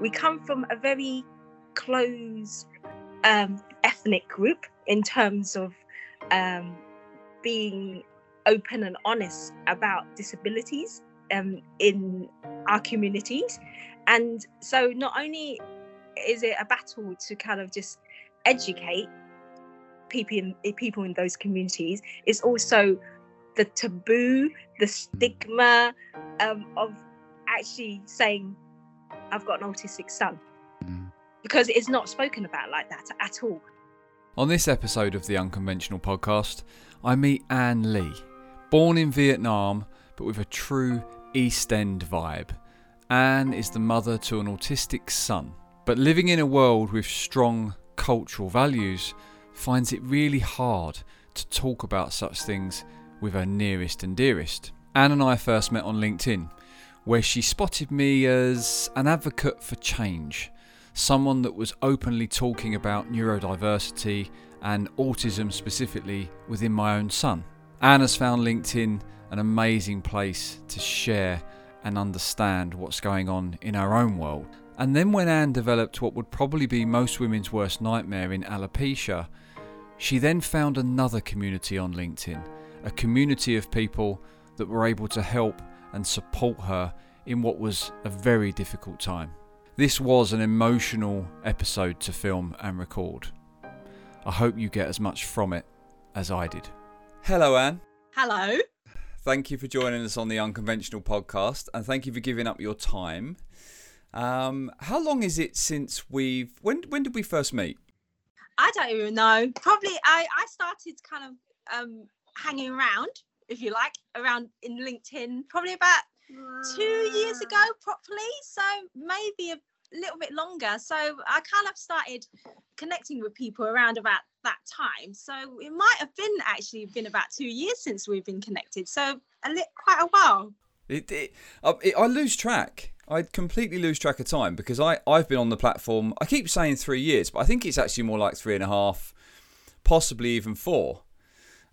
we come from a very closed um, ethnic group in terms of um, being open and honest about disabilities um, in our communities. And so, not only is it a battle to kind of just educate people in people in those communities, it's also the taboo, the stigma um, of actually saying, "I've got an autistic son," mm. because it's not spoken about like that at all. On this episode of the Unconventional Podcast, I meet Anh Ly, born in Vietnam but with a true East End vibe. Anh is the mother to an autistic son, but living in a world with strong cultural values finds it really hard to talk about such things with her nearest and dearest. Anh and I first met on LinkedIn, where she spotted me as an advocate for change, someone that was openly talking about neurodiversity and autism specifically within my own son. Anh has found LinkedIn an amazing place to share and understand what's going on in our own world. And then when Anh developed what would probably be most women's worst nightmare in alopecia, she then found another community on LinkedIn, a community of people that were able to help and support her in what was a very difficult time. This was an emotional episode to film and record. I hope you get as much from it as I did. Hello, Anh. Hello. Thank you for joining us on the Unconventional podcast and thank you for giving up your time. Um, how long is it since we've when when did we first meet? I don't even know. Probably I I started kind of um hanging around, if you like, around in LinkedIn probably about two years ago properly. So maybe a little bit longer. So I kind of started connecting with people around about that time. So it might have been actually been about two years since we've been connected. So a li- quite a while. It, it, uh, it, I lose track. I completely lose track of time because I, I've been on the platform. I keep saying three years, but I think it's actually more like three and a half, possibly even four.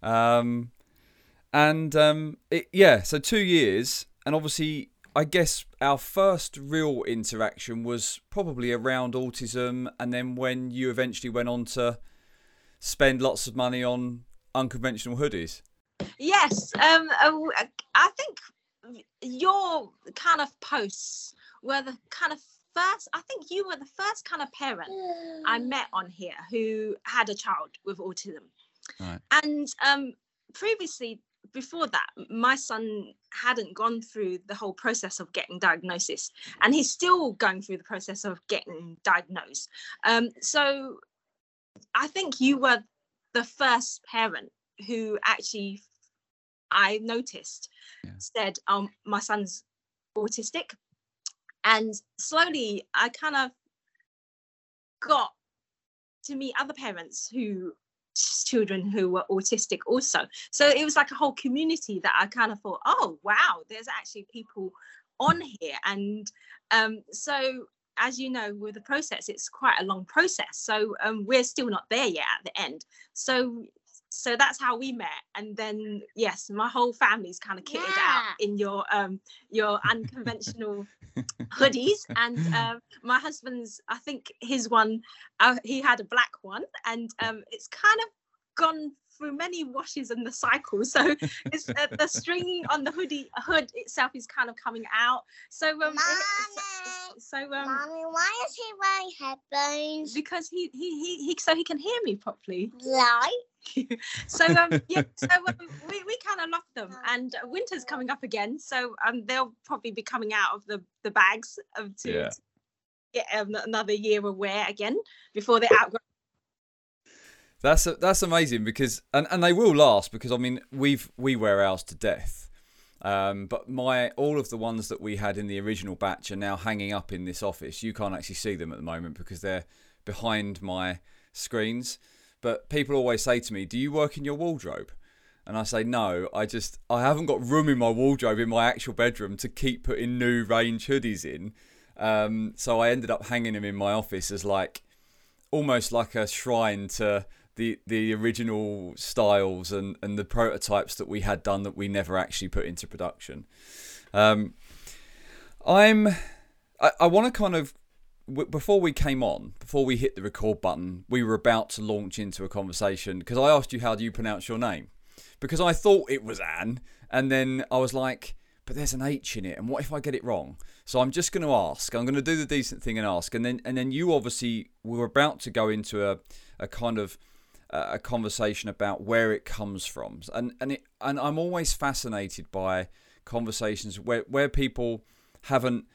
Um, and um, it, yeah, so two years, and obviously I guess our first real interaction was probably around autism, and then when you eventually went on to spend lots of money on unconventional hoodies. Yes, um, I think your kind of posts were the kind of first. I think you were the first kind of parent I met on here who had a child with autism, right. and um, previously before that, my son hadn't gone through the whole process of getting diagnosis, and he's still going through the process of getting diagnosed. Um, so, I think you were the first parent who actually I noticed yeah. said, "Um, my son's autistic," and slowly I kind of got to meet other parents who children who were autistic also. So it was like a whole community that I kind of thought, oh wow, there's actually people on here. And um, so as you know, with the process, it's quite a long process. So um, we're still not there yet at the end. So so that's how we met and then yes my whole family's kind of kitted yeah. out in your um your unconventional hoodies and um my husband's i think his one uh, he had a black one and um it's kind of gone through many washes in the cycle. So it's uh, the string on the hoodie hood itself is kind of coming out. So um Mommy, it, so, um Mommy, why is he wearing headphones? Because he he he, he so he can hear me properly. Right. So um, yeah, so um, we, we kind of love them, and winter's coming up again, so um, they'll probably be coming out of the the bags of to, yeah. to get um, another year of wear again before they outgrow. That's that's amazing because and, and they will last because I mean we've we wear ours to death, um, but my all of the ones that we had in the original batch are now hanging up in this office. You can't actually see them at the moment because they're behind my screens. But people always say to me, "Do you work in your wardrobe?" And I say, "No, I just I haven't got room in my wardrobe in my actual bedroom to keep putting new range hoodies in." Um, so I ended up hanging them in my office as like almost like a shrine to the the original styles and and the prototypes that we had done that we never actually put into production. Um, I'm I, I want to kind of w- before we came on, before we hit the record button, we were about to launch into a conversation because I asked you how do you pronounce your name, because I thought it was Anne, and then I was like, but there's an H in it, and what if I get it wrong? So I'm just going to ask. I'm going to do the decent thing and ask, and then and then you obviously were about to go into a a kind of a conversation about where it comes from, and and it and I'm always fascinated by conversations where where people haven't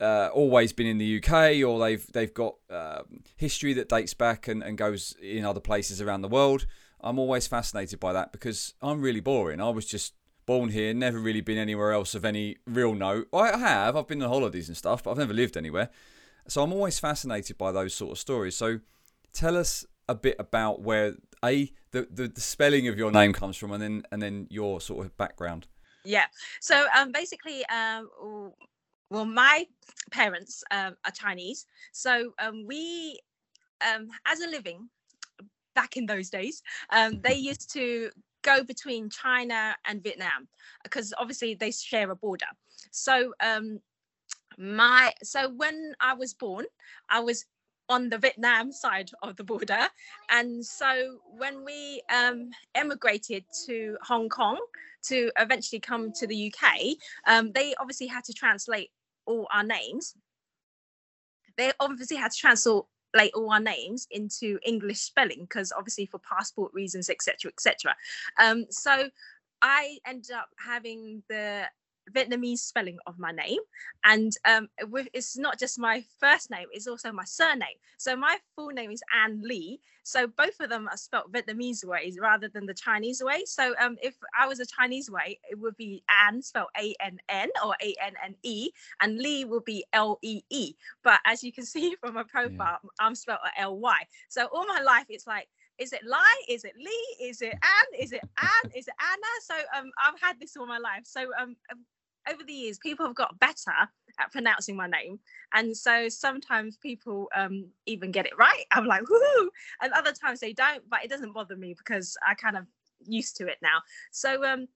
uh, always been in the UK or they've they've got uh, history that dates back and, and goes in other places around the world. I'm always fascinated by that because I'm really boring. I was just born here, never really been anywhere else of any real note. I have, I've been on holidays and stuff, but I've never lived anywhere. So I'm always fascinated by those sort of stories. So tell us a bit about where a the, the, the spelling of your name comes from and then and then your sort of background. Yeah. So um basically um well my parents um, are Chinese. So um we um as a living back in those days, um they used to go between China and Vietnam because obviously they share a border. So um my so when I was born, I was on the Vietnam side of the border, and so when we um, emigrated to Hong Kong to eventually come to the UK, um, they obviously had to translate all our names. They obviously had to translate translate all our names into English spelling because obviously for passport reasons, etc., etc. Um, so I ended up having the Vietnamese spelling of my name, and um, with, it's not just my first name; it's also my surname. So my full name is Anh Ly. So both of them are spelled Vietnamese ways rather than the Chinese way. So um, if I was a Chinese way, it would be Anne spelled A N N or A N N E, and Lee will be L E E. But as you can see from my profile, yeah. I'm spelled L Y. So all my life, it's like is it Lai? Is it Lee? Is it Anne? Is it Anne? Is it Anna? So um, I've had this all my life. So um, over the years, people have got better at pronouncing my name, and so sometimes people um, even get it right. I'm like, whoo, and other times they don't, but it doesn't bother me because I kind of used to it now. So um,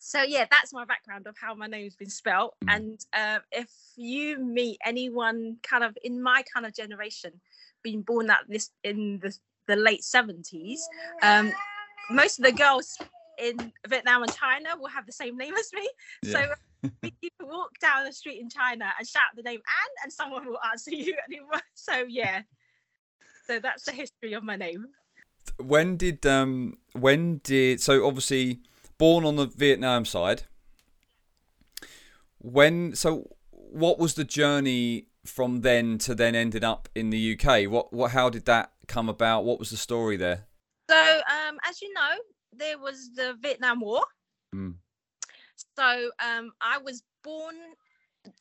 so yeah, that's my background of how my name's been spelt. Mm. And uh, if you meet anyone kind of in my kind of generation, being born at this in the, the late 70s, um, most of the girls in Vietnam and China will have the same name as me. Yeah. So you can walk down the street in China and shout the name Anne, and someone will answer you anymore. So yeah, so that's the history of my name. When did um when did so obviously born on the Vietnam side. When so what was the journey from then to then ended up in the UK? What what how did that come about? What was the story there? So um as you know, there was the Vietnam War. Mm. So um, I was born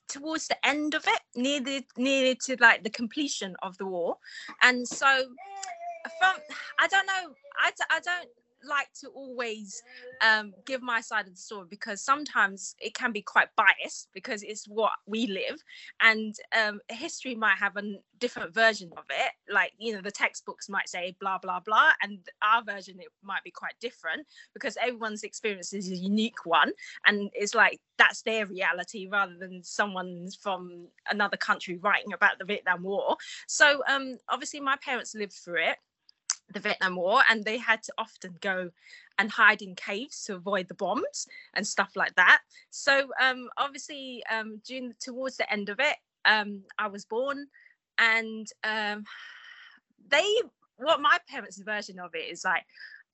towards the end of it, near the near to like the completion of the war, and so from I don't know, I, I don't like to always um, give my side of the story because sometimes it can be quite biased because it's what we live and um, history might have a different version of it. Like you know the textbooks might say blah blah blah and our version it might be quite different because everyone's experience is a unique one and it's like that's their reality rather than someone from another country writing about the vietnam war. So um, obviously my parents lived through it the Vietnam War, and they had to often go and hide in caves to avoid the bombs and stuff like that. So um, obviously, um, during towards the end of it, um, I was born, and um, they what my parents' version of it is like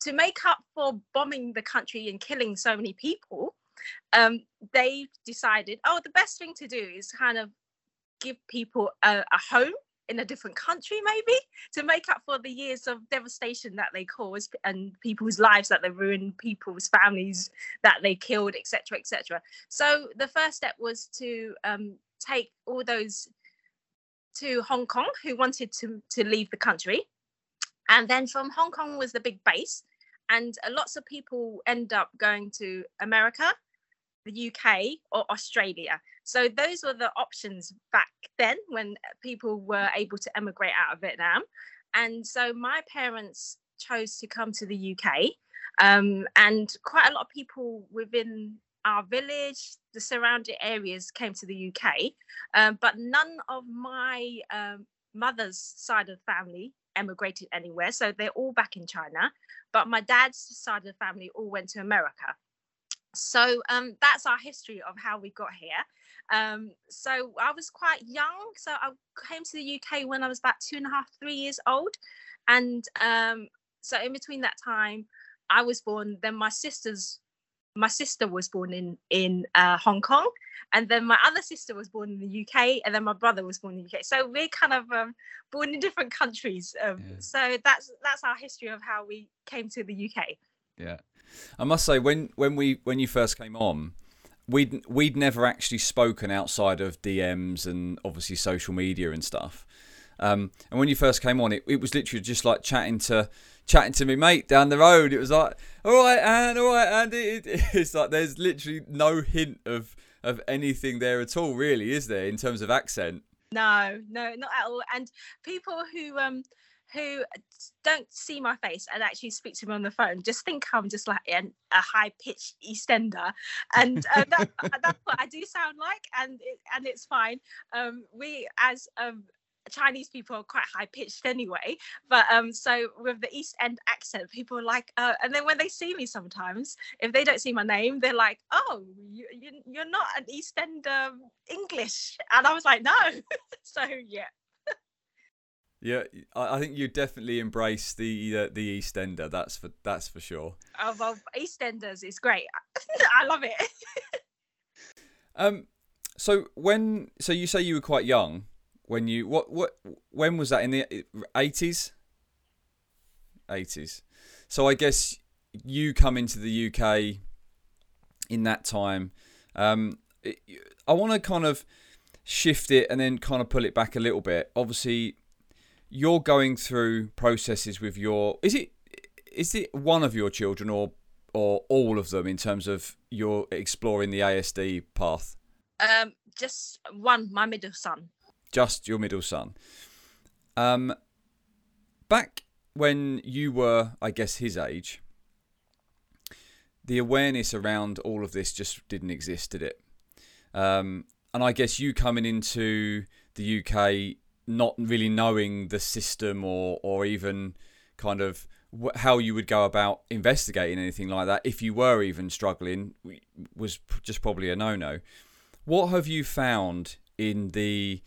to make up for bombing the country and killing so many people. Um, they decided, oh, the best thing to do is kind of give people a, a home in a different country maybe to make up for the years of devastation that they caused and people's lives that they ruined people's families that they killed etc etc so the first step was to um, take all those to hong kong who wanted to to leave the country. And then from hong kong was the big base and lots of people end up going to america the UK or Australia. So those were the options back then when people were able to emigrate out of Vietnam. And so my parents chose to come to the UK. Um, and quite a lot of people within our village, the surrounding areas came to the UK, um, but none of my um, mother's side of the family emigrated anywhere. So they're all back in China, but my dad's side of the family all went to America. So um, that's our history of how we got here. Um, so I was quite young. So I came to the UK when I was about two and a half, three years old. And um, so in between that time, I was born. Then my sisters, my sister was born in in uh, Hong Kong, and then my other sister was born in the UK, and then my brother was born in the UK. So we're kind of um, born in different countries. Um, yeah. So that's that's our history of how we came to the UK. Yeah, I must say when when we when you first came on, we'd we'd never actually spoken outside of DMs and obviously social media and stuff. Um, and when you first came on, it, it was literally just like chatting to chatting to me mate down the road. It was like, all right, and all right, and it, it, it's like there's literally no hint of of anything there at all, really, is there, in terms of accent? No, no, not at all. And people who um who don't see my face and actually speak to me on the phone just think I'm just like an, a high pitched EastEnder, and uh, that, that's what I do sound like, and it, and it's fine. Um, we as um, Chinese people are quite high pitched anyway. But um, so with the East End accent, people are like, uh, and then when they see me sometimes, if they don't see my name, they're like, oh, you, you you're not an East End um, English, and I was like, no. so yeah. Yeah, I think you definitely embrace the uh, the EastEnder. That's for that's for sure. Oh well, EastEnders is great. I love it. um, so when so you say you were quite young when you what what when was that in the eighties? Eighties. So I guess you come into the UK in that time. Um, I want to kind of shift it and then kind of pull it back a little bit. Obviously, you're going through processes with your. Is it is it one of your children or or all of them in terms of your exploring the ASD path? Um, just one, my middle son just your middle son. Um, back when you were, I guess, his age, the awareness around all of this just didn't exist, did it? Um, and I guess you coming into the UK not really knowing the system or or even kind of how you would go about investigating anything like that if you were even struggling was just probably a no-no. What have you found in the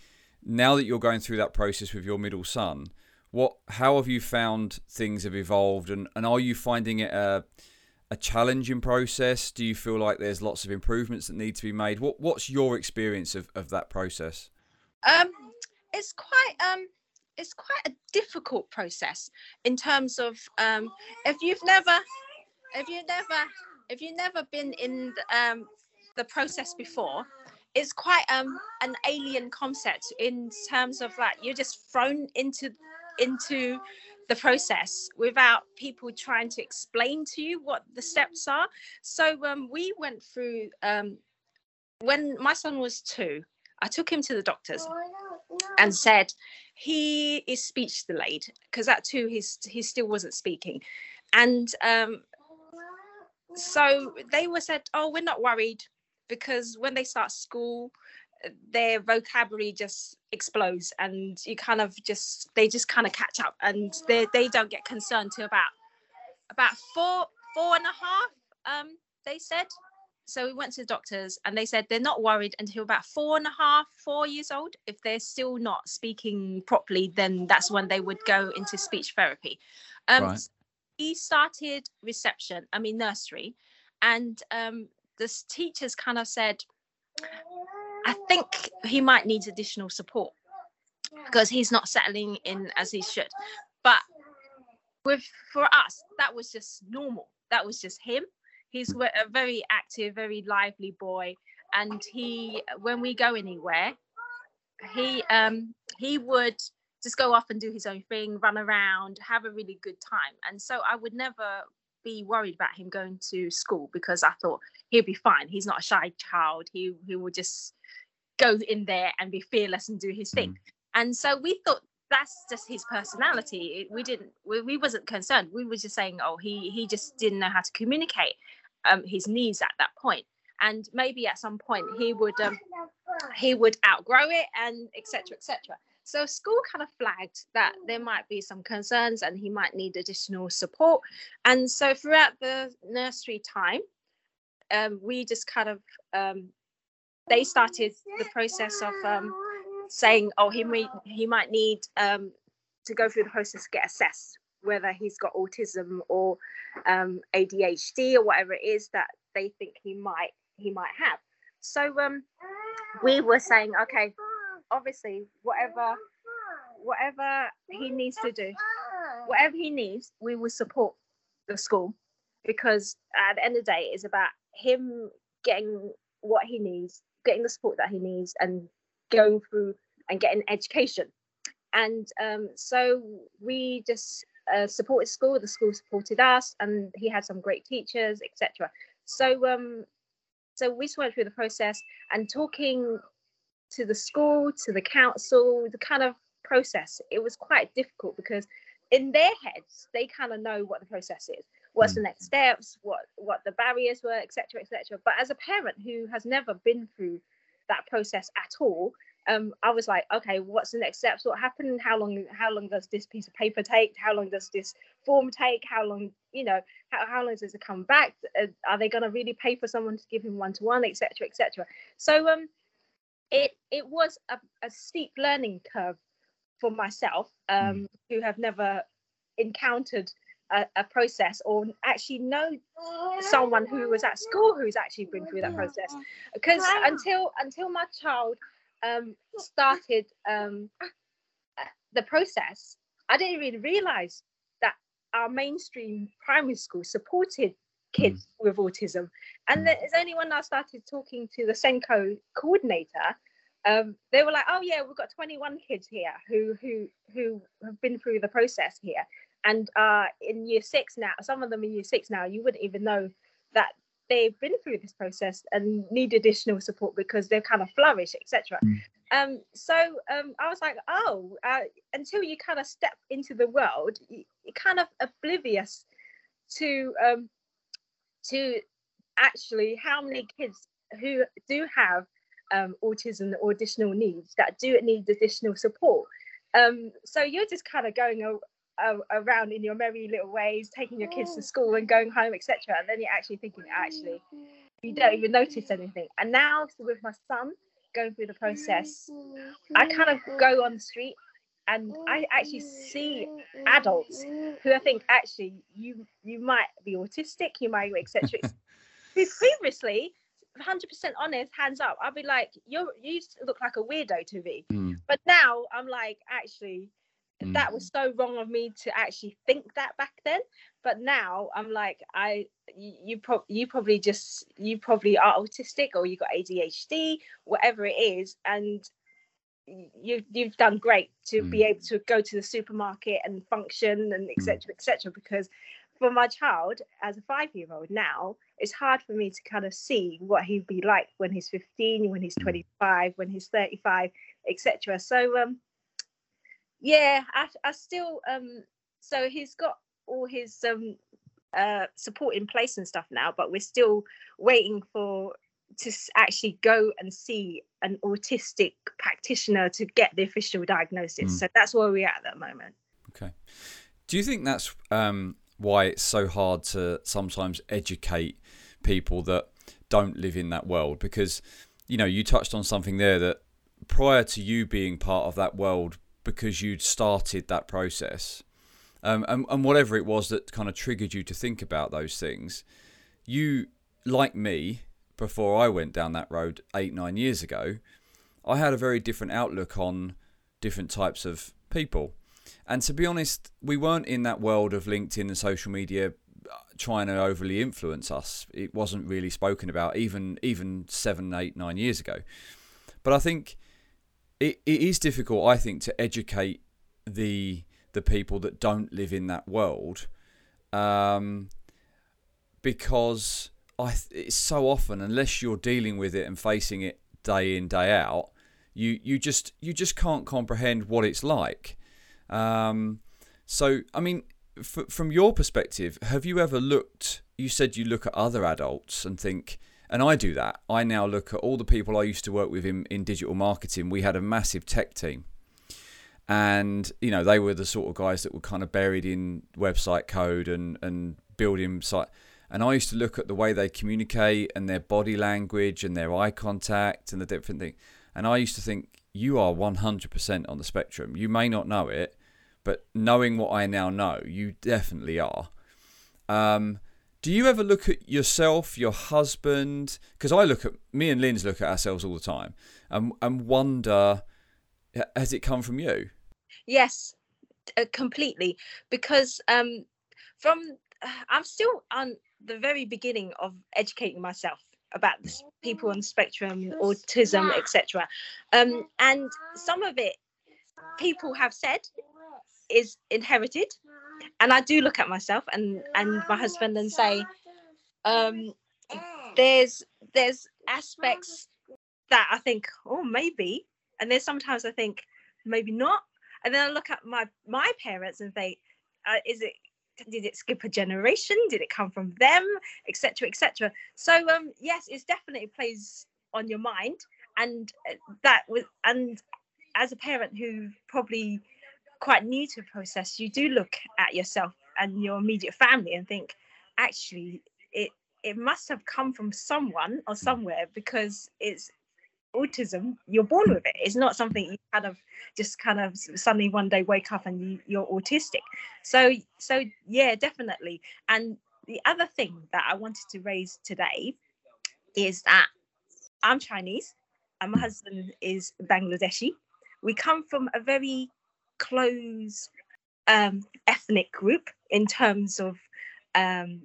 now that you're going through that process with your middle son, what how have you found things have evolved and, and are you finding it a a challenging process? Do you feel like there's lots of improvements that need to be made? What what's your experience of, of that process? Um it's quite um it's quite a difficult process in terms of um if you've never if you never if you've never been in um the process before it's quite um an alien concept in terms of like you're just thrown into into the process without people trying to explain to you what the steps are. So um, we went through um, when my son was two. I took him to the doctors and said he is speech delayed because at two he's he still wasn't speaking, and um, so they were said, "Oh, we're not worried because when they start school their vocabulary just explodes and you kind of just they just kind of catch up and they they don't get concerned till about about four four and a half um they said so we went to the doctors and they said they're not worried until about four and a half four years old if they're still not speaking properly then that's when they would go into speech therapy um right. he started reception i mean nursery and um the teachers kind of said, I think he might need additional support because he's not settling in as he should. But with for us, that was just normal. That was just him. He's a very active, very lively boy, and he when we go anywhere, he um he would just go off and do his own thing, run around, have a really good time. And so I would never be worried about him going to school because I thought he'll be fine. He's not a shy child. He he will just go in there and be fearless and do his thing. Mm. And so we thought that's just his personality. We didn't we, we wasn't concerned. We were just saying, oh, he he just didn't know how to communicate um his knees at that point. and maybe at some point he would um, he would outgrow it and etc etc so school kind of flagged that there might be some concerns and he might need additional support. And so throughout the nursery time um, we just kind of um, they started the process of um, saying oh he may he might need um, to go through the process to get assessed whether he's got autism or um, ADHD or whatever it is that they think he might he might have. So um, we were saying, okay, obviously, whatever whatever he needs to do, whatever he needs, we will support the school because at the end of the day, it's about him getting what he needs, getting the support that he needs, and going through and getting education. And um, so we just uh, supported school. The school supported us, and he had some great teachers, etc. So um, so we just went through the process and talking to the school, to the council, the kind of process. It was quite difficult because in their heads they kind of know what the process is what's the mm. next steps what what the barriers were etc etc but as a parent who has never been through that process at all um, I was like, okay, what's the next steps? What happened? How long? How long does this piece of paper take? How long does this form take? How long? You know, how, how long does it come back? Uh, are they going to really pay for someone to give him one to one, etc., etc. So um, it it was a, a steep learning curve for myself, um, who have never encountered a, a, process or actually know someone who was at school who's actually been through that process because until until my child um, started um, the process, I didn't even realize that our mainstream primary school supported kids mm. with autism. And mm. it's only when I started talking to the SENCO coordinator, um, they were like, "Oh yeah, we've got 21 kids here who who who have been through the process here, and uh, in year six now. Some of them in year six now. You wouldn't even know that they've been through this process and need additional support because they've kind of flourished, etc. Mm. Um, so um, I was like, oh, uh, until you kind of step into the world, you, are kind of oblivious to um, to actually how many kids who do have um, autism or additional needs that do need additional support. Um, so you're just kind of going around in your merry little ways, taking your kids to school and going home, etc. And then you're actually thinking, actually, you don't even notice anything. And now with my son going through the process, I kind of go on the street and I actually see adults who I think actually you you might be autistic, you might be etc. who previously 100% honest, hands up, I'll be like, you you look like a weirdo to me. Mm. But now I'm like, actually, mm. that was so wrong of me to actually think that back then but now i'm like i you, you, pro- you probably just you probably are autistic or you got adhd whatever it is and you you've done great to mm. be able to go to the supermarket and function and etc mm. etc because for my child as a five year old now it's hard for me to kind of see what he'd be like when he's 15 when he's mm. 25 when he's 35 etc so um yeah, I, I still um so he's got all his um uh support in place and stuff now, but we're still waiting for to actually go and see an autistic practitioner to get the official diagnosis. Mm. So that's where we're at at the moment. Okay. Do you think that's um, why it's so hard to sometimes educate people that don't live in that world? Because, you know, you touched on something there that prior to you being part of that world because you'd started that process. Um, and, and whatever it was that kind of triggered you to think about those things, you, like me, before I went down that road eight, nine years ago, I had a very different outlook on different types of people. And to be honest, we weren't in that world of LinkedIn and social media uh, trying to overly influence us. It wasn't really spoken about even even seven, eight, nine years ago. But I think it, it is difficult, I think, to educate the the people that don't live in that world, um, because I it's so often unless you're dealing with it and facing it day in day out, you you just you just can't comprehend what it's like. Um, so I mean, f- from your perspective, have you ever looked? You said you look at other adults and think and I do that. I now look at all the people I used to work with in, in digital marketing. We had a massive tech team. And, you know, they were the sort of guys that were kind of buried in website code and, and building site. And I used to look at the way they communicate and their body language and their eye contact and the different thing. And I used to think, you are 100% on the spectrum. You may not know it, but knowing what I now know, you definitely are. Um, do you ever look at yourself, your husband? Because I look at me and Linz look at ourselves all the time, and and wonder, has it come from you? Yes, uh, completely. Because um, from I'm still on the very beginning of educating myself about the people on the spectrum, autism, etc. Um, and some of it people have said is inherited and I do look at myself and and my husband and say, um, there's there's aspects that I think, oh maybe, and there's sometimes I think maybe not, and then I look at my my parents and think, uh, is it did it skip a generation? Did it come from them, etc., etc. So um, yes, it definitely plays on your mind, and uh, that was and as a parent who probably quite new to the process, you do look at yourself and your immediate family and think, actually, it it must have come from someone or mm. somewhere because it's autism. You're born with it. It's not something you kind of just kind of suddenly one day wake up and you, you're autistic. So so yeah definitely. And the other thing that i wanted to raise today is that i'm chinese and my husband is bangladeshi. We come from a very close um, ethnic group in terms of um,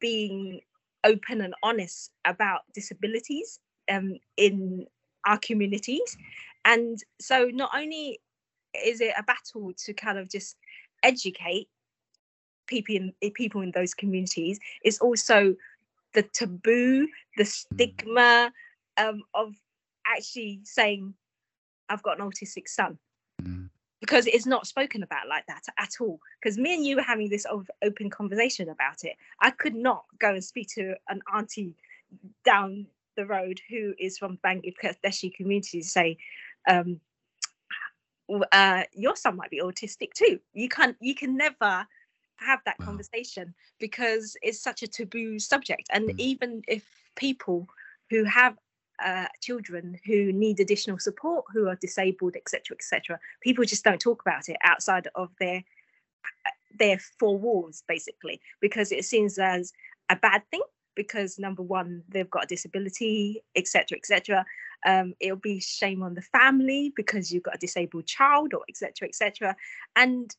being open and honest about disabilities um, in our communities. And so, not only is it a battle to kind of just educate people in people in those communities, it's also the taboo, the stigma um, of actually saying, "I've got an autistic son." Mm because it's not spoken about like that at all. Because me and you were having this open conversation about it. I could not go and speak to an auntie down the road who is from Bangladeshi community to say, um, uh, your son might be autistic too. You can't, you can never have that wow. conversation because it's such a taboo subject. And mm. even if people who have uh, children who need additional support, who are disabled, etc., etc. People just don't talk about it outside of their their four walls, basically, because it seems as a bad thing. Because number one, they've got a disability, etc., etc. Um, it'll be shame on the family because you've got a disabled child, or etc., etc. And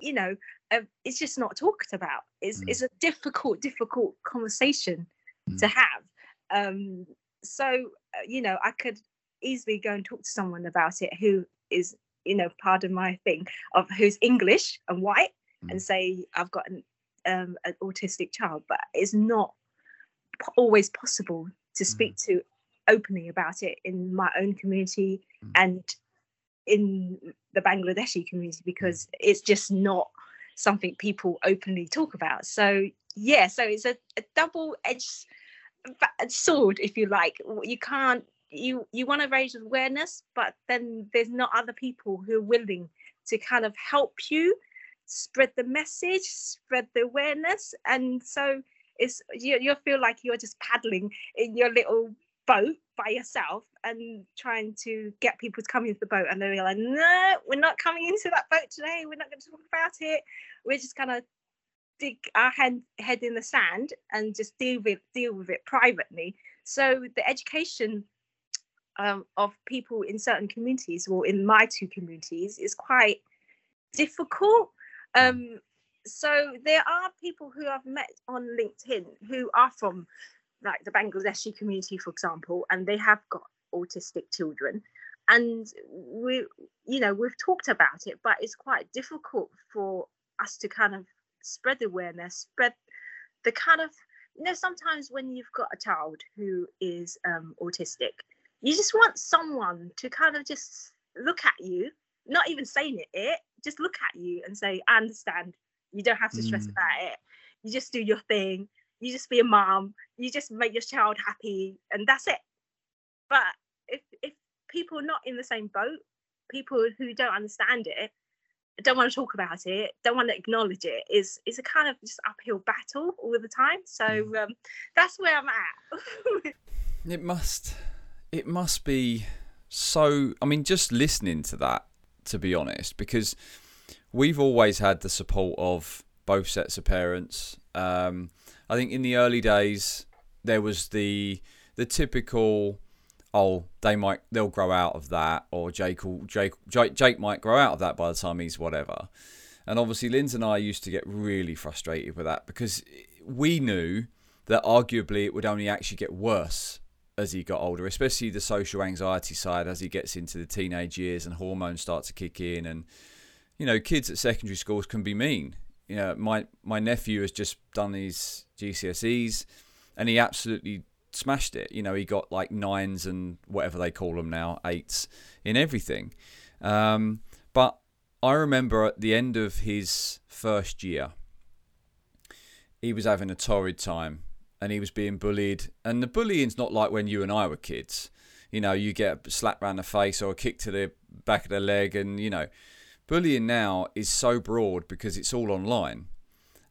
you know, uh, it's just not talked about. It's mm. it's a difficult, difficult conversation mm. to have. Um, so uh, you know i could easily go and talk to someone about it who is you know part of my thing of who's english and white mm. and say i've got an, um, an autistic child but it's not always possible to speak mm. to openly about it in my own community mm. and in the bangladeshi community mm. because it's just not something people openly talk about so yeah so it's a, a double-edged sword if you like. You can't you you want to raise awareness but then there's not other people who are willing to kind of help you spread the message spread the awareness. And so it's you, you feel like you're just paddling in your little boat by yourself and trying to get people to come into the boat. And they're like no we're not coming into that boat today. We're not going to talk about it. We're just kind of stick our head, head in the sand and just deal with deal with it privately. So the education um, of people in certain communities, or in my two communities, is quite difficult. Um, so there are people who I've met on LinkedIn who are from like the Bangladeshi community, for example, and they have got autistic children. And we, you know, we've talked about it, but it's quite difficult for us to kind of spread the awareness, spread the kind of you know sometimes when you've got a child who is um, autistic, you just want someone to kind of just look at you, not even saying it, it just look at you and say, "I understand. You don't have to stress mm. about it. You just do your thing. you just be a mom, you just make your child happy, and that's it. But if if people are not in the same boat, people who don't understand it, don't want to talk about it, don't want to acknowledge it, is is a kind of just uphill battle all the time. So mm. um, that's where I'm at. it must, it must be so. I mean, just listening to that, to be honest, because we've always had the support of both sets of parents. Um, I think in the early days there was the the typical oh they might they'll grow out of that or Jake will, Jake Jake, Jake might grow out of that by the time he's whatever. And obviously Linz and I used to get really frustrated with that because we knew that arguably it would only actually get worse as he got older, especially the social anxiety side as he gets into the teenage years and hormones start to kick in and you know, kids at secondary schools can be mean. You know, my my nephew has just done his GCSEs, and he absolutely smashed it. You know, he got like nines and whatever they call them now, eights in everything. Um, but I remember at the end of his first year, he was having a torrid time and he was being bullied. And the bullying's not like when you and I were kids. You know, you get a slap around the face or a kick to the back of the leg, and you know, bullying now is so broad because it's all online.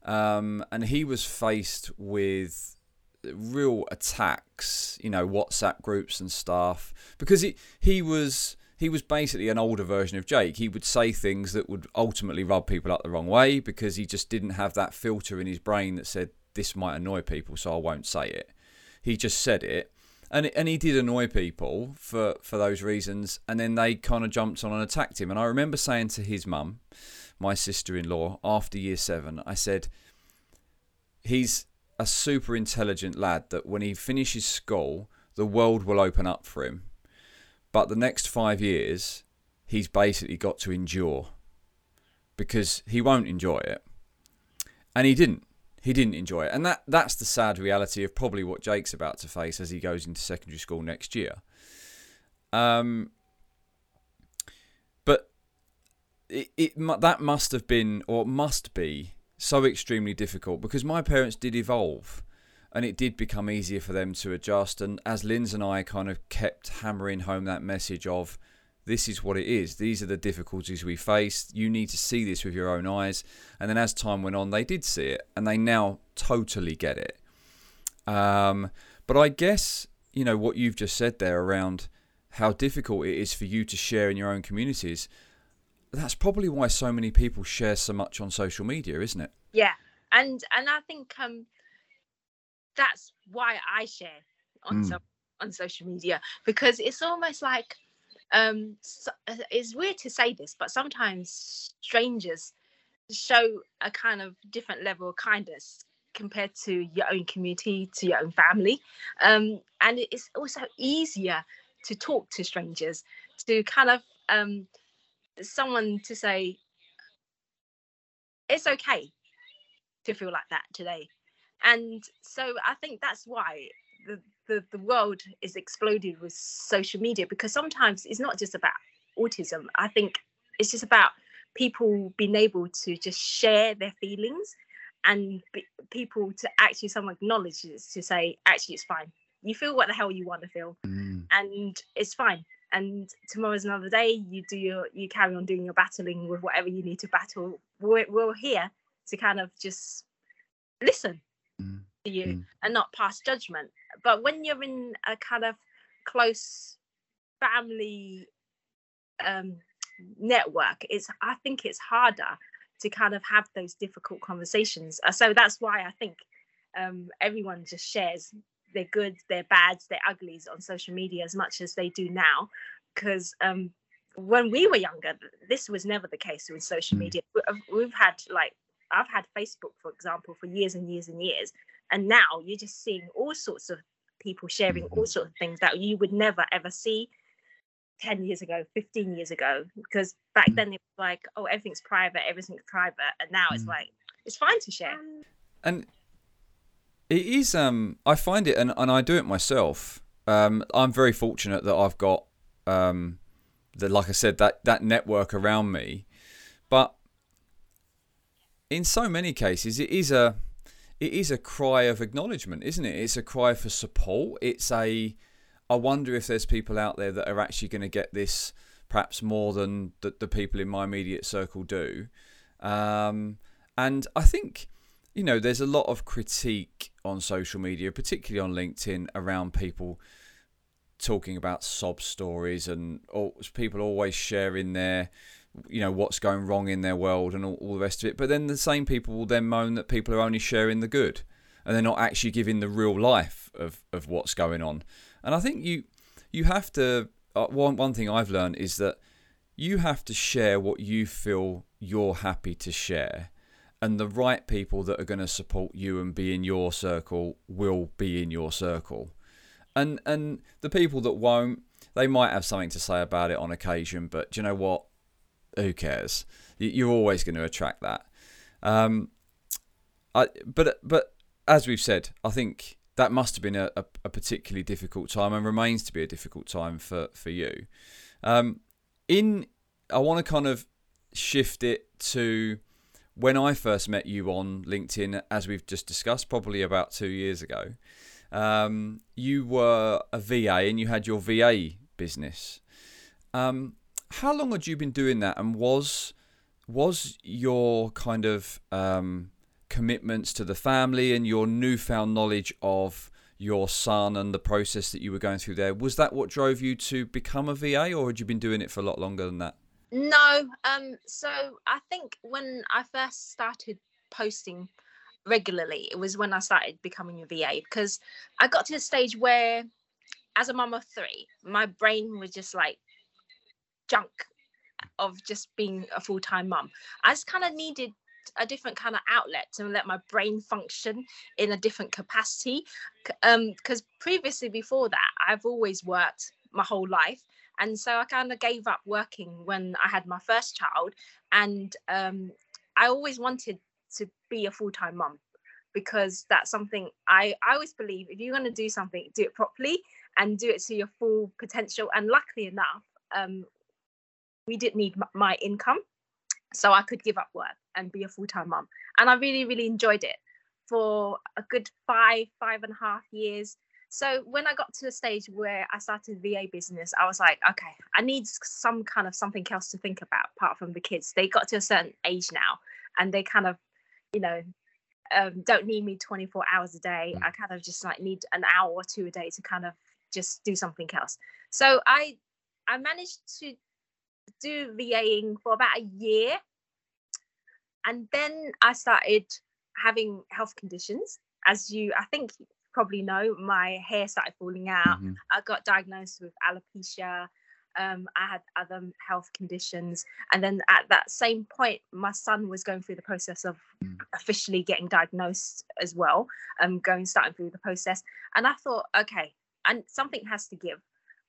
Um, and he was faced with real attacks, you know, WhatsApp groups and stuff, because he he was he was basically an older version of Jake. He would say things that would ultimately rub people up the wrong way because he just didn't have that filter in his brain that said this might annoy people, so I won't say it. He just said it, and and he did annoy people for for those reasons, and then they kind of jumped on and attacked him. And I remember saying to his mum, my sister-in-law, after year seven, I said, he's a super intelligent lad that when he finishes school, the world will open up for him. But the next five years, he's basically got to endure because he won't enjoy it. And he didn't he didn't enjoy it. And that that's the sad reality of probably what Jake's about to face as he goes into secondary school next year. Um, but it, it that must have been or must be so extremely difficult because my parents did evolve and it did become easier for them to adjust and as Linz and I kind of kept hammering home that message of this is what it is. These are the difficulties we face. You need to see this with your own eyes. And then as time went on, they did see it and they now totally get it. Um, but I guess, you know, what you've just said there around how difficult it is for you to share in your own communities, that's probably why so many people share so much on social media, isn't it? Yeah. And and I think um that's why I share on mm. so, on social media because it's almost like um so, it's weird to say this but sometimes strangers show a kind of different level of kindness compared to your own community to your own family um and it's also easier to talk to strangers to kind of um someone to say it's okay to feel like that today and so i think that's why the the, the world is exploded with social media because sometimes it's not just about autism. I think it's just about people being able to just share their feelings and be, people to actually someone acknowledge it to say actually it's fine you feel what the hell you want to feel mm. and it's fine and tomorrow's another day you do your you carry on doing your battling with whatever you need to battle we're, we're here to kind of just listen mm. to you mm. and not pass judgment but when you're in a kind of close family um, network, it's I think it's harder to kind of have those difficult conversations. Uh, so that's why I think um, everyone just shares their goods, their bads, their uglies on social media as much as they do now, because um, when we were younger, this was never the case with social mm. media. We've had like I've had Facebook, for example, for years and years and years, and now you're just seeing all sorts of people sharing all mm-hmm. sorts of things that you would never ever see 10 years ago 15 years ago because back mm. then it was like oh everything's private everything's private and now it's mm. like it's fine to share and it is um i find it and, and i do it myself um i'm very fortunate that i've got um that like i said that that network around me but in so many cases it is a it is a cry of acknowledgement, isn't it? It's a cry for support. It's a I wonder if there's people out there that are actually going to get this perhaps more than the, the people in my immediate circle do. Um, and I think, you know, there's a lot of critique on social media, particularly on LinkedIn, around people talking about sob stories and people always sharing their you know what's going wrong in their world and all, all, the rest of it. But then the same people will then moan that people are only sharing the good and they're not actually giving the real life of, of what's going on. And i think you you have to uh, one, one thing i've learned is that you have to share what you feel you're happy to share and the right people that are going to support you and be in your circle will be in your circle and and the people that won't they might have something to say about it on occasion but you know what who cares? You're always going to attract that. Um, I, but but as we've said, I think that must have been a, a, a, particularly difficult time and remains to be a difficult time for for you. Um, in I want to kind of shift it to when I first met you on LinkedIn, as we've just discussed, probably about two years ago. Um, you were a VA and you had your VA business. Um, how long had you been doing that, and was was your kind of um, commitments to the family and your newfound knowledge of your son and the process that you were going through there was that what drove you to become a VA, or had you been doing it for a lot longer than that? No, um, so I think when I first started posting regularly, it was when I started becoming a VA because I got to the stage where, as a mum of three, my brain was just like junk of just being a full-time mum. I just kind of needed a different kind of outlet to let my brain function in a different capacity. Um because previously before that i've always worked my whole life and so i kind of gave up working when i had my first child and um i always wanted to be a full-time mum because that's something i i always believe if you're going to do something do it properly and do it to your full potential. And luckily enough um we didn't need my income so i could give up work and be a full-time mom and i really really enjoyed it for a good five five and a half years so when i got to the stage where i started va business i was like okay i need some kind of something else to think about apart from the kids they got to a certain age now and they kind of you know um, don't need me 24 hours a day mm. i kind of just like need an hour or two a day to kind of just do something else so i i managed to do VAing for about a year. And then I started having health conditions. As you, I think, probably know, my hair started falling out. Mm-hmm. I got diagnosed with alopecia. Um, I had other health conditions. And then at that same point, my son was going through the process of mm. officially getting diagnosed as well, um, going starting through the process. And I thought, okay, and something has to give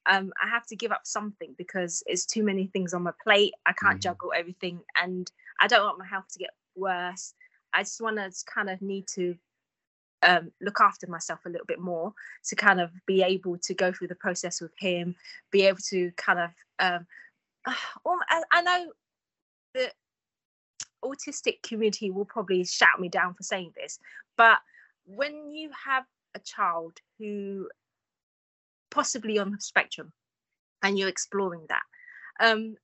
um, I have to give up something because it's too many things on my plate. I can't mm-hmm. juggle everything, and I don't want my health to get worse. I just want to kind of need to um, look after myself a little bit more to kind of be able to go through the process with him, be able to kind of. Um, I, I know the autistic community will probably shout me down for saying this, but when you have a child who possibly on the spectrum and you're exploring that um,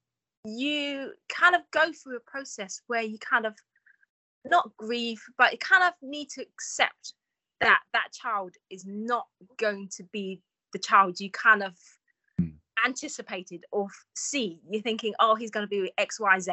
you kind of go through a process where you kind of not grieve but you kind of need to accept that that child is not going to be the child you kind of hmm. anticipated or see you're thinking oh he's going to be xyz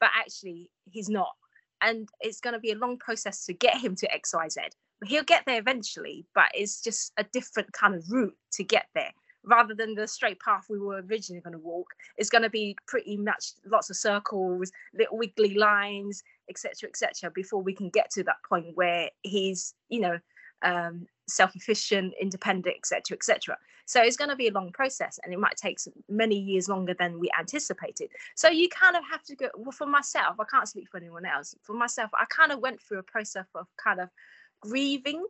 but actually he's not and it's going to be a long process to get him to xyz But he'll get there eventually, but it's just a different kind of route to get there rather than the straight path we were originally going to walk. It's going to be pretty much lots of circles, little wiggly lines, etc., etc. before we can get to that point where he's, you know, um, self-efficient, independent, etc., etc. So it's going to be a long process, and it might take many years longer than we anticipated. So you kind of have to go. Well, for myself, I can't speak for anyone else. For myself, I kind of went through a process of kind of grieving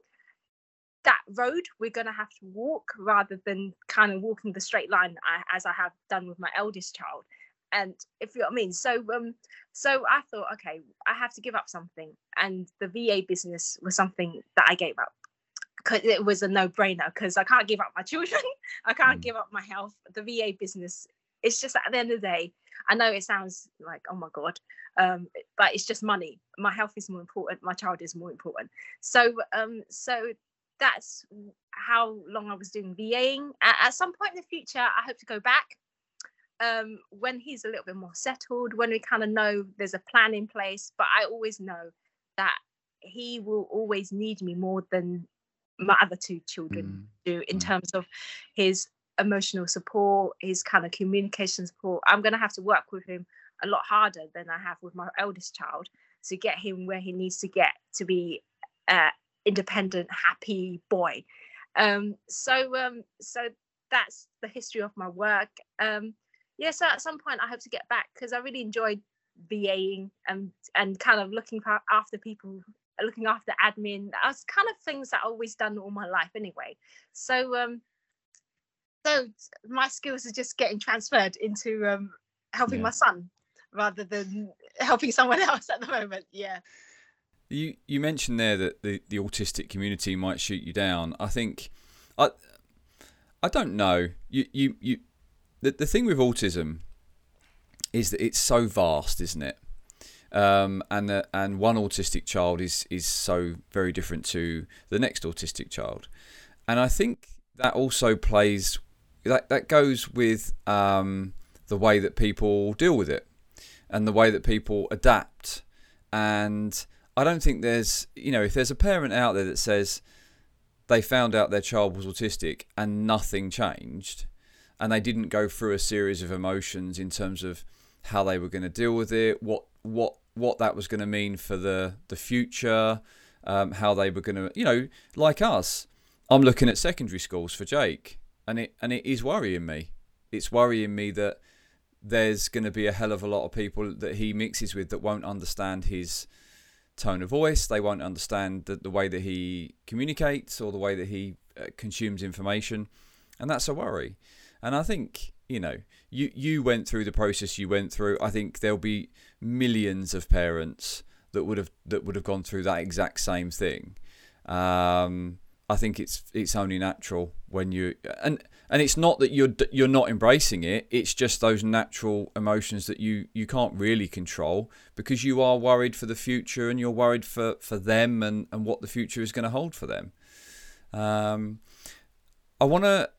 that road we're going to have to walk rather than kind of walking the straight line as I have done with my eldest child. and if you know what I mean. So um, so I thought, okay, I have to give up something, and the VA business was something that I gave up because it was a no-brainer because I can't give up my children, I can't Mm. give up my health. The VA business, it's just at the end of the day, I know it sounds like oh my god, um, but it's just money. My health is more important. My child is more important. So um, so that's how long I was doing VAing. At, at some point in the future, I hope to go back um, when he's a little bit more settled, when we kind of know there's a plan in place. But I always know that he will always need me more than my other two children Mm. do in Mm. terms of his emotional support, his kind of communication support. I'm going to have to work with him a lot harder than I have with my eldest child to get him where he needs to get to be a independent, happy boy. Um, so, um, so that's the history of my work. Um, yeah, so at some point I hope to get back because I really enjoyed VAing and and kind of looking for, after people, looking after admin. That's kind of things that I've always done all my life anyway. So um, so my skills are just getting transferred into um helping Yeah. my son rather than helping someone else at the moment. Yeah. You you mentioned there that the, the autistic community might shoot you down. I think I I don't know. You you, you the, the thing with autism is that it's so vast, isn't it? Um, and the, and one autistic child is is so very different to the next autistic child, and I think that also plays that that goes with um, the way that people deal with it, and the way that people adapt, and I don't think there's you know if there's a parent out there that says they found out their child was autistic and nothing changed, and they didn't go through a series of emotions in terms of how they were going to deal with it, what what what that was going to mean for the the future, um, how they were going to you know like us. I'm looking at secondary schools for Jake, and it and it is worrying me. It's worrying me that there's going to be a hell of a lot of people that he mixes with that won't understand his tone of voice. They won't understand the, the way that he communicates or the way that he uh, consumes information, and that's a worry. And I think you know you you went through the process you went through. I think there'll be millions of parents that would have that would have gone through that exact same thing. Um, I think it's it's only natural when you and and it's not that you're you're not embracing it. It's just those natural emotions that you you can't really control because you are worried for the future and you're worried for for them and and what the future is going to hold for them. Um, I want to.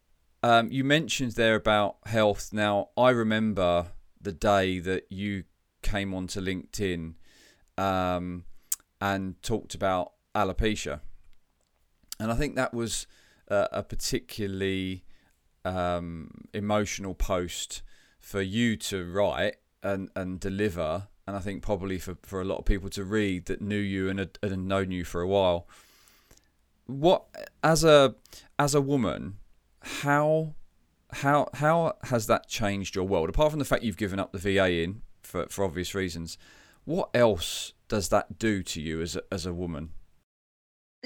Um, you mentioned there about health. Now I remember the day that you came onto LinkedIn um, and talked about alopecia and I think that was uh, a particularly um, emotional post for you to write and, and deliver, and I think probably for, for a lot of people to read that knew you and had, had known you for a while. What as a as a woman, how how how has that changed your world? Apart from the fact you've given up the VA in for, for obvious reasons, what else does that do to you as a, as a woman?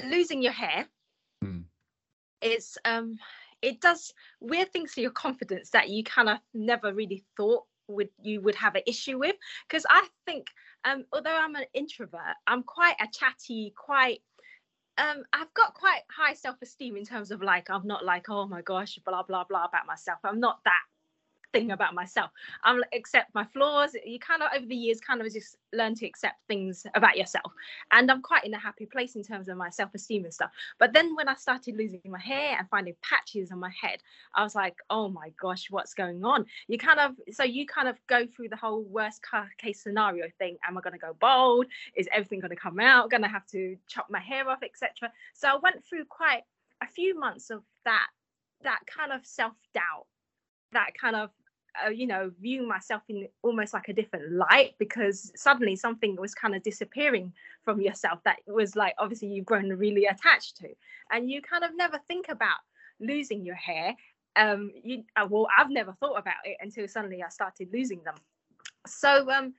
Losing your hair Hmm. it's um it does weird things to your confidence that you kind of never really thought would you would have an issue with because i think um although i'm an introvert i'm quite a chatty quite um i've got quite high self-esteem in terms of like i'm not like oh my gosh blah blah blah about myself. I'm not that thing about myself i'm accept my flaws you kind of over the years kind of just learn to accept things about yourself and i'm quite in a happy place in terms of my self-esteem and stuff but then when I started losing my hair and finding patches on my head, I was like, oh my gosh, what's going on? You kind of, so you kind of go through the whole worst case scenario thing. Am I going to go bald? Is everything going to come out? Going to have to chop my hair off, etc. So I went through quite a few months of that, that kind of self doubt, that kind of uh, you know, viewing myself in almost like a different light because suddenly something was kind of disappearing from yourself that was like obviously you've grown really attached to, and you kind of never think about losing your hair. Um, you uh, well, I've never thought about it until suddenly I started losing them. So um,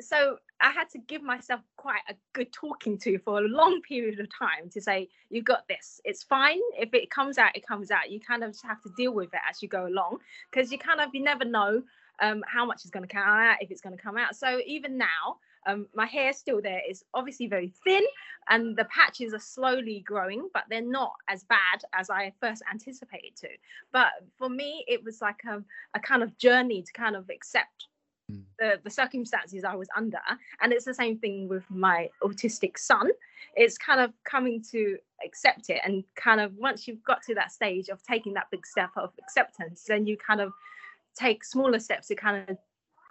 so I had to give myself quite a good talking to for a long period of time to say, you got this. It's fine. If it comes out, it comes out. You kind of just have to deal with it as you go along because you kind of, you never know um, how much is going to come out, if it's going to come out. So even now, um, my hair still there is obviously very thin, and the patches are slowly growing, but they're not as bad as I first anticipated to. But for me, it was like a, a kind of journey to kind of accept mm. the, the circumstances I was under. And it's the same thing with my autistic son. It's kind of coming to accept it. And kind of once you've got to that stage of taking that big step of acceptance, then you kind of take smaller steps to kind of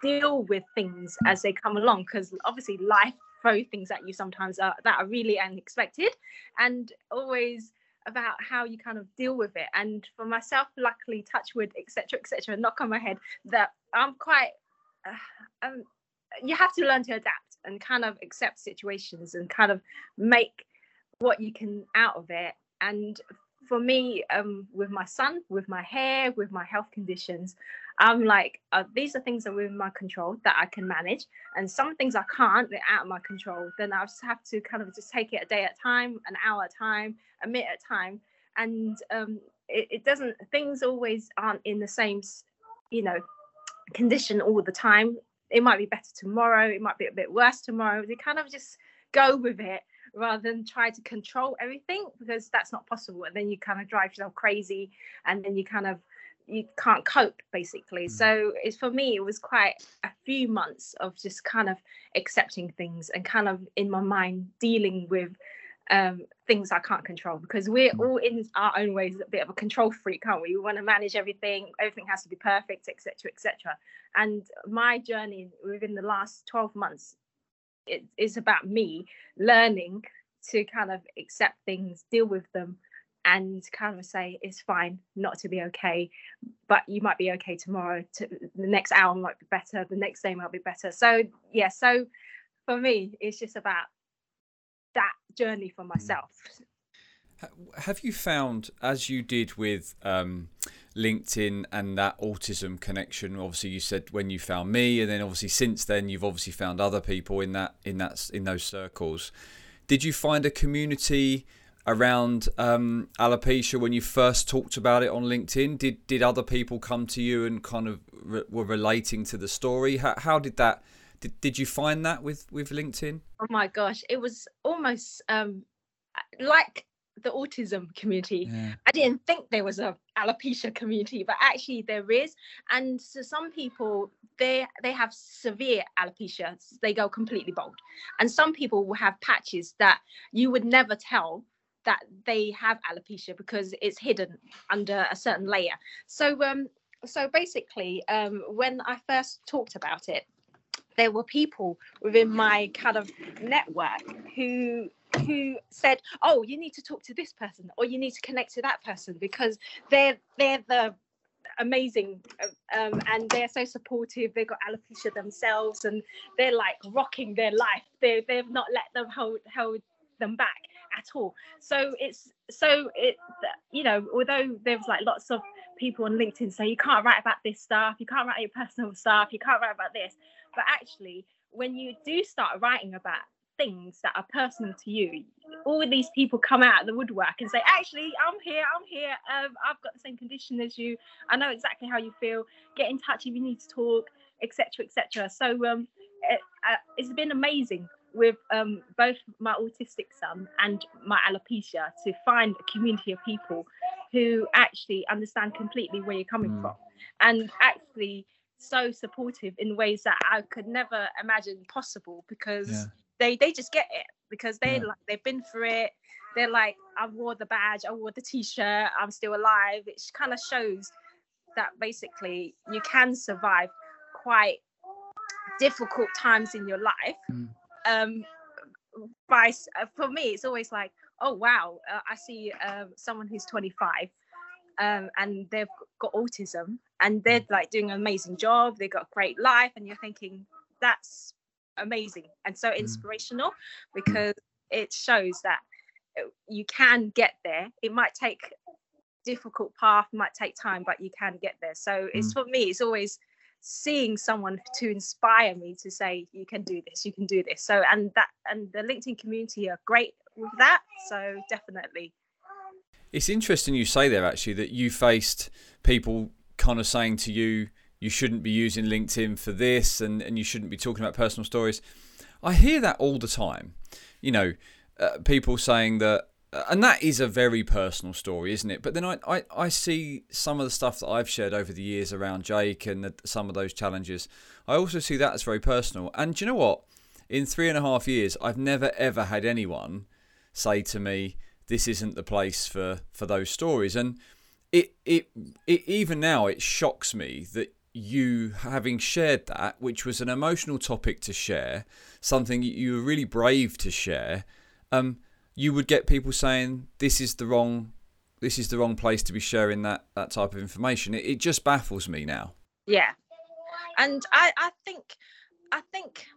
deal with things as they come along because obviously life throw things at you sometimes that are really unexpected and always about how you kind of deal with it and for myself luckily touch wood etc etc knock on my head that i'm quite um, you have to learn to adapt and kind of accept situations and kind of make what you can out of it and for me um, with my son with my hair with my health conditions I'm like, uh, these are things that are within my control that I can manage, and some things I can't, they're out of my control. Then I just have to kind of just take it a day at a time, an hour at a time, a minute at a time, and um, it, it doesn't. Things always aren't in the same, you know, condition all the time. It might be better tomorrow. It might be a bit worse tomorrow. You kind of just go with it rather than try to control everything because that's not possible and then you kind of drive yourself crazy and then you kind of you can't cope basically mm. so it's for me it was quite a few months of just kind of accepting things and kind of in my mind dealing with um, things I can't control because we're mm. all in our own ways a bit of a control freak, can't we? We want to manage everything, everything has to be perfect, etc., etc. And my journey within the last 12 months it is about me learning to kind of accept things, deal with them, and kind of say it's fine not to be okay but you might be okay tomorrow to, the next hour might be better the next day might be better so yeah so for me it's just about that journey for mm. myself have you found as you did with um, linkedin and that autism connection obviously you said when you found me and then obviously since then you've obviously found other people in that in that in those circles did you find a community around um, alopecia when you first talked about it on LinkedIn? Did did other people come to you and kind of re- were relating to the story? How, how did that? Did, did you find that with with LinkedIn? Oh my gosh, it was almost um, like the autism community. Yeah. I didn't think there was a alopecia community, but actually there is. And so some people they they have severe alopecia, they go completely bald. And some people will have patches that you would never tell that they have alopecia because it's hidden under a certain layer. So um so basically um when I first talked about it there were people within my kind of network who who said oh you need to talk to this person or you need to connect to that person because they're they're the amazing um, and they're so supportive. They've got alopecia themselves and they're like rocking their life. They, they've not let them hold hold them back at all. So it's so it you know although there's like lots of people on LinkedIn say you can't write about this stuff, you can't write your personal stuff, you can't write about this, but actually when you do start writing about things that are personal to you all these people come out of the woodwork and say actually i'm here i'm here um, i've got the same condition as you. I know exactly how you feel. Get in touch if you need to talk etc etc so um, it, uh, it's been amazing with um, both my autistic son and my alopecia to find a community of people who actually understand completely where you're coming mm. from. And actually so supportive in ways that I could never imagine possible because yeah. they they just get it because they yeah. like they've been through it they're like I wore the badge I wore the t-shirt I'm still alive it kind of shows that basically you can survive quite difficult times in your life mm um by uh, for me it's always like oh wow uh, i see um, someone who's 25 um, and they've got autism and they're mm. like doing an amazing job they've got a great life and you're thinking that's amazing and so mm. inspirational because it shows that uh, you can get there it might take difficult path might take time but you can get there so it's mm. for me it's always seeing someone to inspire me to say you can do this you can do this so and that and the linkedin community are great with that so definitely it's interesting you say there actually that you faced people kind of saying to you you shouldn't be using LinkedIn for this and, and you shouldn't be talking about personal stories. I hear that all the time. You know, uh, people saying that, uh, and that is a very personal story, isn't it? But then I, I, I see some of the stuff that I've shared over the years around Jake and the, some of those challenges. I also see that as very personal. And do you know what? In three and a half years, I've never ever had anyone say to me, "This isn't the place for for those stories." And it, it, it even now it shocks me that you having shared that, which was an emotional topic to share, something you were really brave to share, um, you would get people saying this is the wrong, this is the wrong place to be sharing that that type of information. It, it just baffles me now. Yeah, and I I think I think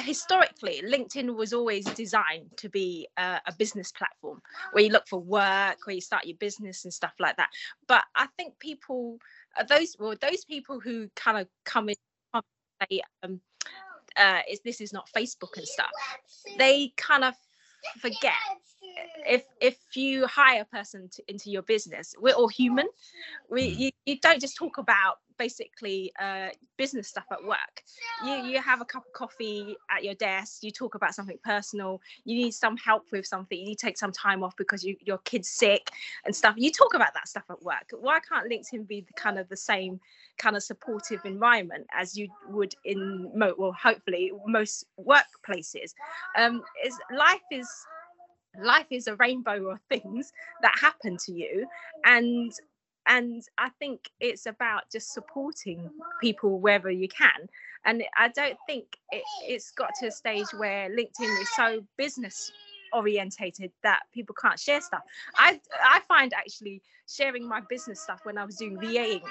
historically linkedin was always designed to be a, a, business platform where you look for work where you start your business and stuff like that. But i think people uh, those well those people who kind of come in say um uh is this is not facebook and stuff they kind of forget if if you hire a person to, into your business we're all human we mm. you, you don't just talk about basically uh, business stuff at work. You you have a cup of coffee at your desk. You talk about something personal. You need some help with something. You need to take some time off because you, your kid's sick and stuff. You talk about that stuff at work. Why can't LinkedIn be the, kind of the same kind of supportive environment as you would in mo- well hopefully most workplaces? Um, is life is life is a rainbow of things that happen to you. And and i think it's about just supporting people wherever you can. And i don't think it, it's got to a stage where linkedin is so business orientated that people can't share stuff. I i find actually sharing my business stuff when i was doing vaing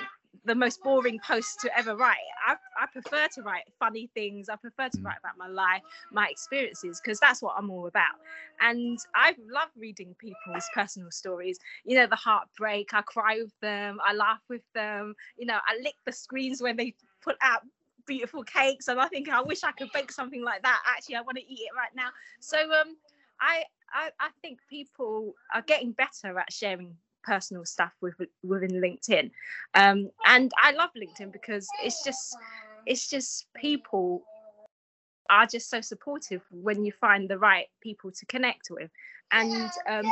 the most boring post to ever write. I, I prefer to write funny things. I prefer to mm. write about my life, my experiences, because that's what I'm all about. And I love reading people's personal stories. You know, the heartbreak. I cry with them. I laugh with them. You know, I lick the screens when they put out beautiful cakes, and I think I wish I could bake something like that. Actually, I want to eat it right now. So um, I I, I think people are getting better at sharing personal stuff with, within LinkedIn. Um, and I love LinkedIn because it's just it's just people are just so supportive when you find the right people to connect with. And um,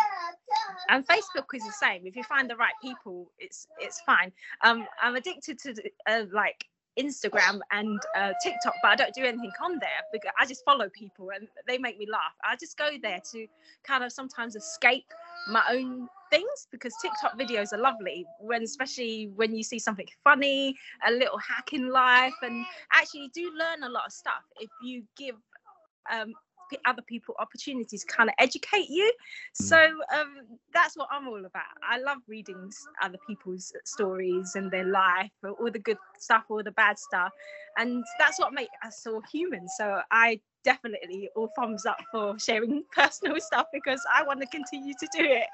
and facebook is the same. If you find the right people it's it's fine. Um, i'm addicted to uh, like Instagram and uh, TikTok, but I don't do anything on there because I just follow people and they make me laugh. I just go there to kind of sometimes escape my own things because TikTok videos are lovely when especially when you see something funny, a little hack in life, and actually do learn a lot of stuff if you give um, other people opportunities to kind of educate you. Mm. So um, that's what I'm all about. I love reading other people's stories and their life, all the good stuff, all the bad stuff, and that's what makes us all human. So I definitely all thumbs up for sharing personal stuff because I want to continue to do it.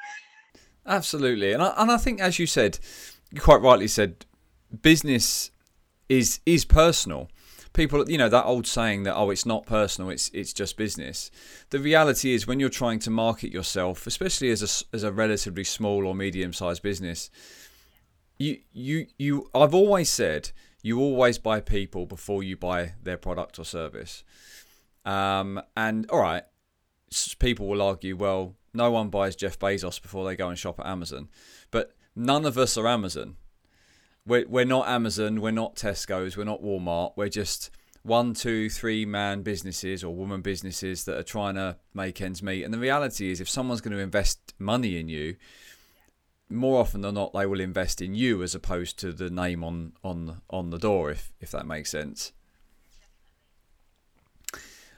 Absolutely, and I, and I think as you said, you quite rightly said, business is is personal people, you know, that old saying that oh, it's not personal, it's it's just business. The reality is when you're trying to market yourself, especially as a as a relatively small or medium sized business, you you you. I've always said you always buy people before you buy their product or service. Um, and all right, people will argue, well, no one buys Jeff Bezos before they go and shop at Amazon, but none of us are Amazon we're, we're not Amazon, we're not Tesco's, we're not Walmart. We're just one, two, three man businesses or woman businesses that are trying to make ends meet. And the reality is, if someone's going to invest money in you, more often than not, they will invest in you as opposed to the name on on on the door, if if that makes sense.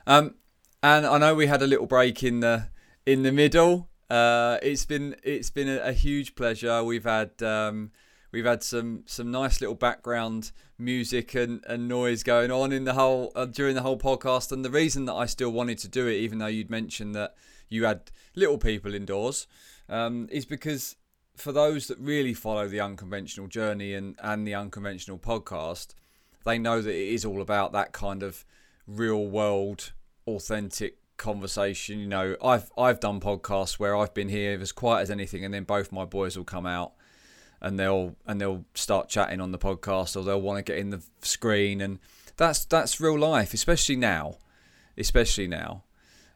Um, and I know we had a little break in the in the middle. Uh, it's been it's been a, a huge pleasure. We've had um, We've had some some nice little background music and, and noise going on in the whole uh, during the whole podcast. And the reason that I still wanted to do it, even though you'd mentioned that you had little people indoors, um, is because for those that really follow the unconventional journey and and the unconventional podcast, they know that it is all about that kind of real world, authentic conversation. You know, I've I've done podcasts where I've been here as quiet as anything, and then both my boys will come out and they'll and they'll start chatting on the podcast or they'll want to get in the screen and that's that's real life especially now especially now.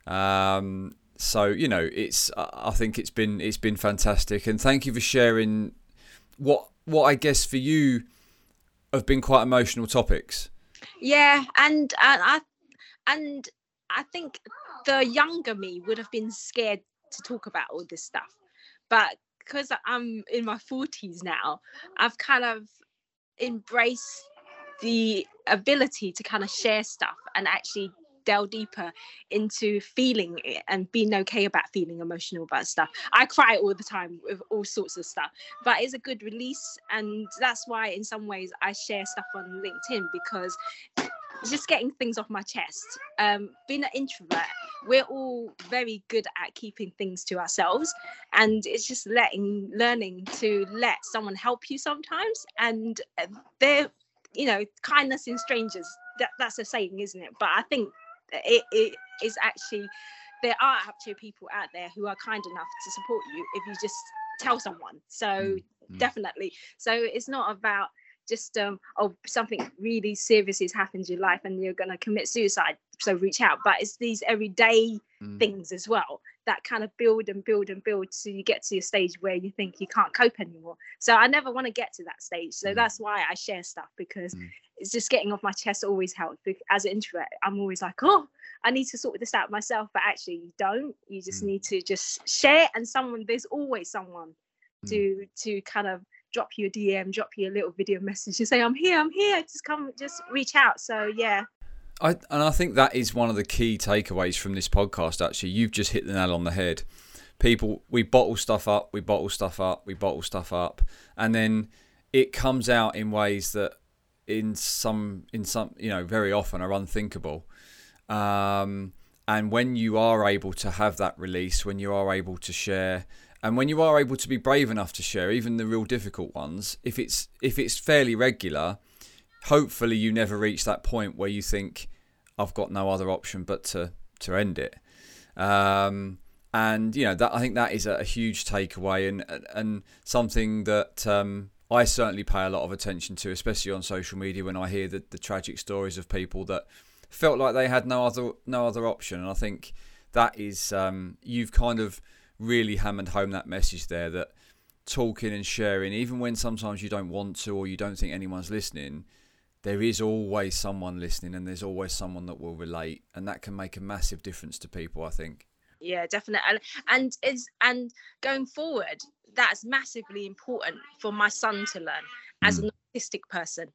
Um, so you know it's i think it's been it's been fantastic and thank you for sharing what what i guess for you have been quite emotional topics. Yeah and and i and i think the younger me would have been scared to talk about all this stuff but because I'm in my 40s now, I've kind of embraced the ability to kind of share stuff and actually delve deeper into feeling it and being okay about feeling emotional about stuff. I cry all the time with all sorts of stuff, but it's a good release. And that's why, in some ways, I share stuff on LinkedIn because just getting things off my chest. Um, being an introvert, we're all very good at keeping things to ourselves, and it's just letting, learning to let someone help you sometimes. And they're, you know, kindness in strangers. That that's a saying, isn't it? But I think it, it is actually there are actually people out there who are kind enough to support you if you just tell someone. So mm-hmm. definitely. So it's not about just um oh something really serious has happened in your life and you're gonna commit suicide so reach out but it's these everyday mm. things as well that kind of build and build and build so you get to a stage where you think you can't cope anymore so i never want to get to that stage so mm. that's why i share stuff because mm. it's just getting off my chest always helps as an introvert i'm always like oh i need to sort this out myself but actually you don't you just mm. need to just share and someone there's always someone mm. to to kind of drop you a DM, drop you a little video message and say, I'm here, I'm here, just come, just reach out. So, yeah. I, and I think that is one of the key takeaways from this podcast, actually. You've just hit the nail on the head. People, we bottle stuff up, we bottle stuff up, we bottle stuff up, and then it comes out in ways that in some, in some, you know, very often are unthinkable. Um, and when you are able to have that release, when you are able to share and when you are able to be brave enough to share even the real difficult ones if it's if it's fairly regular hopefully you never reach that point where you think i've got no other option but to to end it um, and you know that i think that is a, huge takeaway and and something that um, I certainly pay a lot of attention to, especially on social media when I hear the, the tragic stories of people that felt like they had no other no other option. And I think that is um, you've kind of really hammered home that message there that talking and sharing, even when sometimes you don't want to or you don't think anyone's listening, there is always someone listening and there's always someone that will relate. And that can make a massive difference to people, I think. Yeah, definitely. And, and is and going forward, that's massively important for my son to learn as mm. an autistic person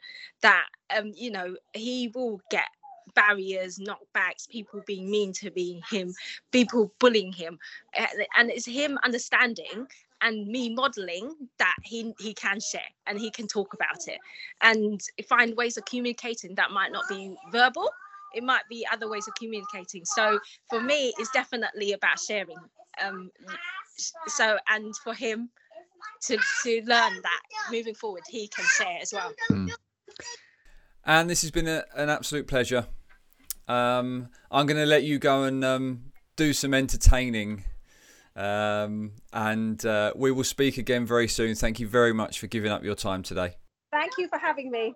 that um you know he will get barriers, knockbacks, people being mean to be him, people bullying him, and it's him understanding and me modeling that he he can share and he can talk about it. And find ways of communicating that might not be verbal it might be other ways of communicating. So for me it's definitely about sharing. Um so and for him to to learn that moving forward he can share as well. Mm. And this has been a, an absolute pleasure um, I'm going to let you go and um, do some entertaining. Um, and uh, we will speak again very soon. Thank you very much for giving up your time today. Thank you for having me.